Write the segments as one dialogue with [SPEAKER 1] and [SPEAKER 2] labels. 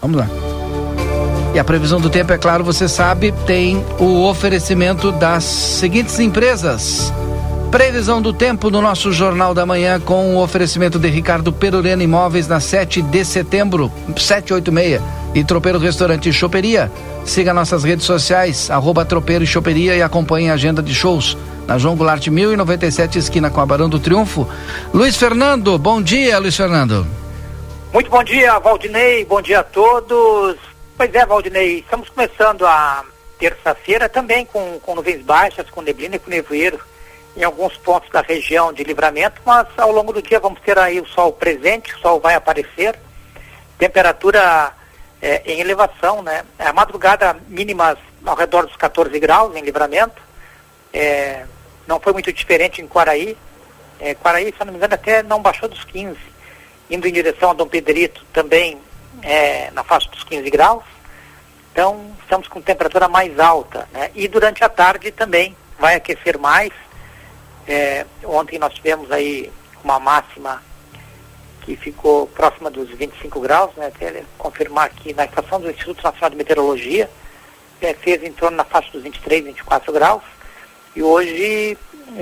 [SPEAKER 1] Vamos lá. E a previsão do tempo, é claro, você sabe, tem o oferecimento das seguintes empresas. Previsão do tempo no nosso Jornal da Manhã com o oferecimento de Ricardo Perurena Imóveis na 7 de setembro, 786. E Tropeiro Restaurante e Choperia. Siga nossas redes sociais, arroba Tropeiro e Choperia e acompanhe a agenda de shows na João Goulart 1097, esquina com a Barão do Triunfo. Luiz Fernando, bom dia, Luiz Fernando.
[SPEAKER 2] Muito bom dia, Valdinei, bom dia a todos. Pois é, Valdinei, estamos começando a terça-feira também com, com nuvens baixas, com neblina e com nevoeiro em alguns pontos da região de livramento, mas ao longo do dia vamos ter aí o sol presente, o sol vai aparecer, temperatura é, em elevação, né? A madrugada mínimas ao redor dos 14 graus em livramento, é, não foi muito diferente em Quaraí, é, Quaraí, se não me engano, até não baixou dos 15 indo em direção a Dom Pedrito, também é, na faixa dos 15 graus. Então, estamos com temperatura mais alta. Né? E durante a tarde também vai aquecer mais. É, ontem nós tivemos aí uma máxima que ficou próxima dos 25 graus, né? até confirmar aqui na estação do Instituto Nacional de Meteorologia, é, fez em torno na faixa dos 23, 24 graus. E hoje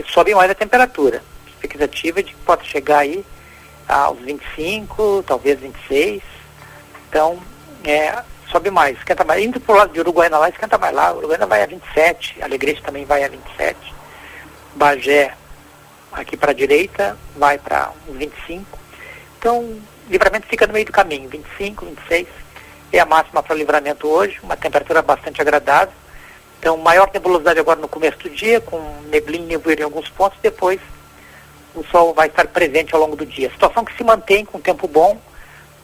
[SPEAKER 2] sobe mais a temperatura. Expectativa é de que pode chegar aí aos 25, talvez 26. Então, é, sobe mais, esquenta mais. Indo para o lado de Uruguaiana lá, esquenta mais lá. Uruguaiana vai a 27, Alegrete também vai a 27. Bagé, aqui para a direita, vai para uns 25. Então, livramento fica no meio do caminho, 25, 26. É a máxima para livramento hoje, uma temperatura bastante agradável. Então, maior nebulosidade agora no começo do dia, com neblina e nevoeiro em alguns pontos, depois o sol vai estar presente ao longo do dia. Situação que se mantém com tempo bom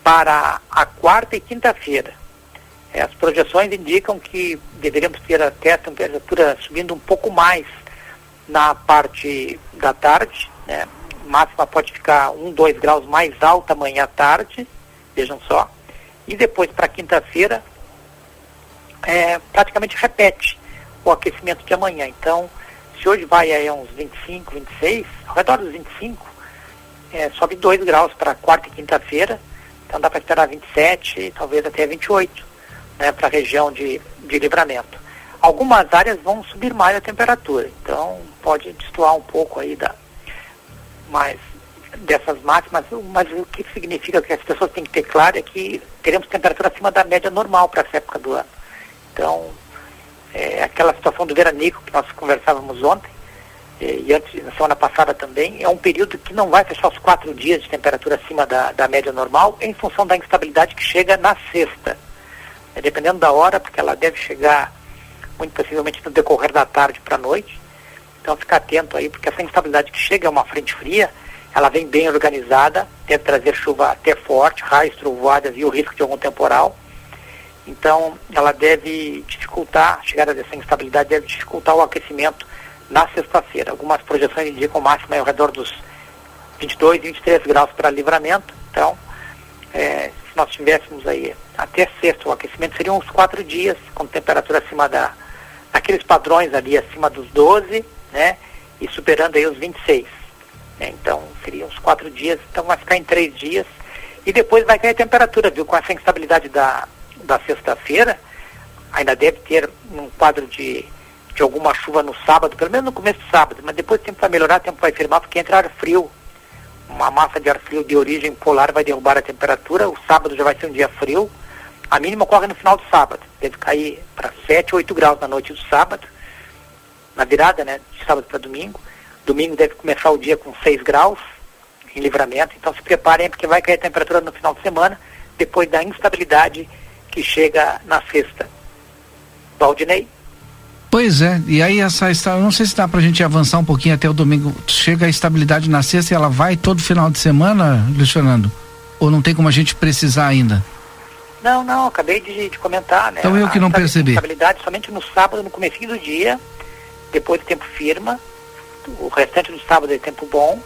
[SPEAKER 2] para a quarta e quinta-feira. É, as projeções indicam que deveríamos ter até a temperatura subindo um pouco mais na parte da tarde, né? máxima pode ficar um, dois graus mais alta amanhã à tarde, vejam só. E depois para quinta-feira, é, praticamente repete o aquecimento de amanhã. Então, se hoje vai aí a uns 25, 26, ao redor dos 25, é, sobe 2 graus para quarta e quinta-feira, então dá para esperar 27, talvez até 28, né, para a região de, de livramento. Algumas áreas vão subir mais a temperatura, então pode destoar um pouco aí da, mais dessas máximas, mas o que significa que as pessoas têm que ter claro é que teremos temperatura acima da média normal para essa época do ano. Então, é, aquela situação do veranico que nós conversávamos ontem, é, e antes, na semana passada também, é um período que não vai fechar os quatro dias de temperatura acima da, da média normal, em função da instabilidade que chega na sexta. É, dependendo da hora, porque ela deve chegar muito possivelmente no decorrer da tarde para a noite. Então ficar atento aí, porque essa instabilidade que chega é uma frente fria, ela vem bem organizada, deve trazer chuva até forte, raios, trovoadas e o risco de algum temporal. Então, ela deve dificultar, a chegada dessa instabilidade deve dificultar o aquecimento na sexta-feira. Algumas projeções indicam máxima ao redor dos 22, 23 graus para livramento. Então, é, se nós tivéssemos aí até sexta, o aquecimento seriam uns quatro dias, com temperatura acima da, aqueles padrões ali acima dos 12, né? E superando aí os 26. Né, então, seriam uns quatro dias, então vai ficar em três dias. E depois vai cair a temperatura, viu? Com essa instabilidade da, da sexta-feira, ainda deve ter um quadro de, de alguma chuva no sábado, pelo menos no começo do sábado, mas depois o tempo vai melhorar, o tempo vai firmar, porque entra ar frio. Uma massa de ar frio de origem polar vai derrubar a temperatura, o sábado já vai ser um dia frio. A mínima ocorre no final do sábado, deve cair para 7, 8 graus na noite do sábado, na virada, né, de sábado para domingo. Domingo deve começar o dia com 6 graus em livramento, então se preparem porque vai cair a temperatura no final de semana, depois da instabilidade que chega na sexta. Valdinei?
[SPEAKER 1] Pois é, e aí essa não sei se dá pra gente avançar um pouquinho até o domingo. Chega a estabilidade na sexta e ela vai todo final de semana, Luiz Fernando? Ou não tem como a gente precisar ainda?
[SPEAKER 2] Não, não, acabei de, de comentar, né?
[SPEAKER 1] Então eu que não percebi.
[SPEAKER 2] Estabilidade somente no sábado, no começo do dia, depois do tempo firma, o restante do sábado é tempo bom,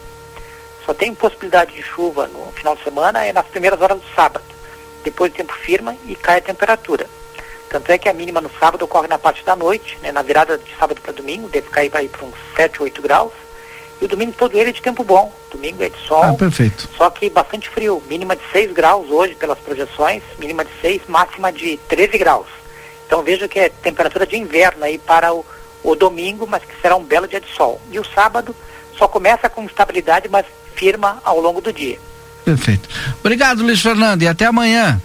[SPEAKER 2] só tem possibilidade de chuva no final de semana é nas primeiras horas do sábado depois o tempo firma e cai a temperatura. Tanto é que a mínima no sábado ocorre na parte da noite, né, na virada de sábado para domingo, deve cair para uns 7, 8 graus, E o domingo todo ele é de tempo bom. Domingo é de sol.
[SPEAKER 1] Ah, perfeito.
[SPEAKER 2] Só que bastante frio. Mínima de 6 graus hoje pelas projeções, mínima de 6, máxima de 13 graus. Então veja que é temperatura de inverno aí para o, o domingo, mas que será um belo dia de sol. E o sábado só começa com estabilidade, mas firma ao longo do dia.
[SPEAKER 1] Perfeito. Obrigado, Luiz Fernando, e até amanhã.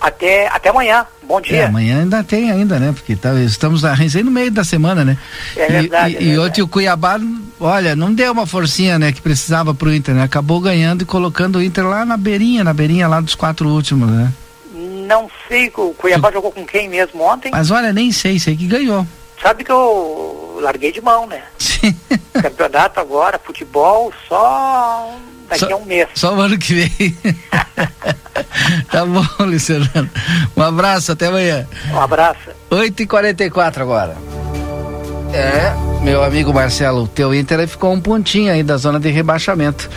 [SPEAKER 2] Até, até amanhã. Bom dia.
[SPEAKER 1] É, amanhã ainda tem ainda, né? Porque tá, estamos a recém no meio da semana, né?
[SPEAKER 2] É verdade.
[SPEAKER 1] E,
[SPEAKER 2] é
[SPEAKER 1] e
[SPEAKER 2] verdade.
[SPEAKER 1] ontem o Cuiabá, olha, não deu uma forcinha, né? Que precisava pro Inter, né? Acabou ganhando e colocando o Inter lá na beirinha, na beirinha lá dos quatro últimos, né?
[SPEAKER 2] Não sei, o Cuiabá jogou com quem mesmo ontem?
[SPEAKER 1] Mas olha, nem sei, sei que ganhou.
[SPEAKER 2] Sabe que eu larguei de mão, né?
[SPEAKER 1] Sim.
[SPEAKER 2] Campeonato agora, futebol, só daqui
[SPEAKER 1] Só-
[SPEAKER 2] a um mês.
[SPEAKER 1] Só o ano que vem. tá bom, Fernando. Um abraço, até amanhã.
[SPEAKER 2] Um abraço.
[SPEAKER 1] 8h44 agora. É, meu amigo Marcelo, o teu Inter aí ficou um pontinho aí da zona de rebaixamento.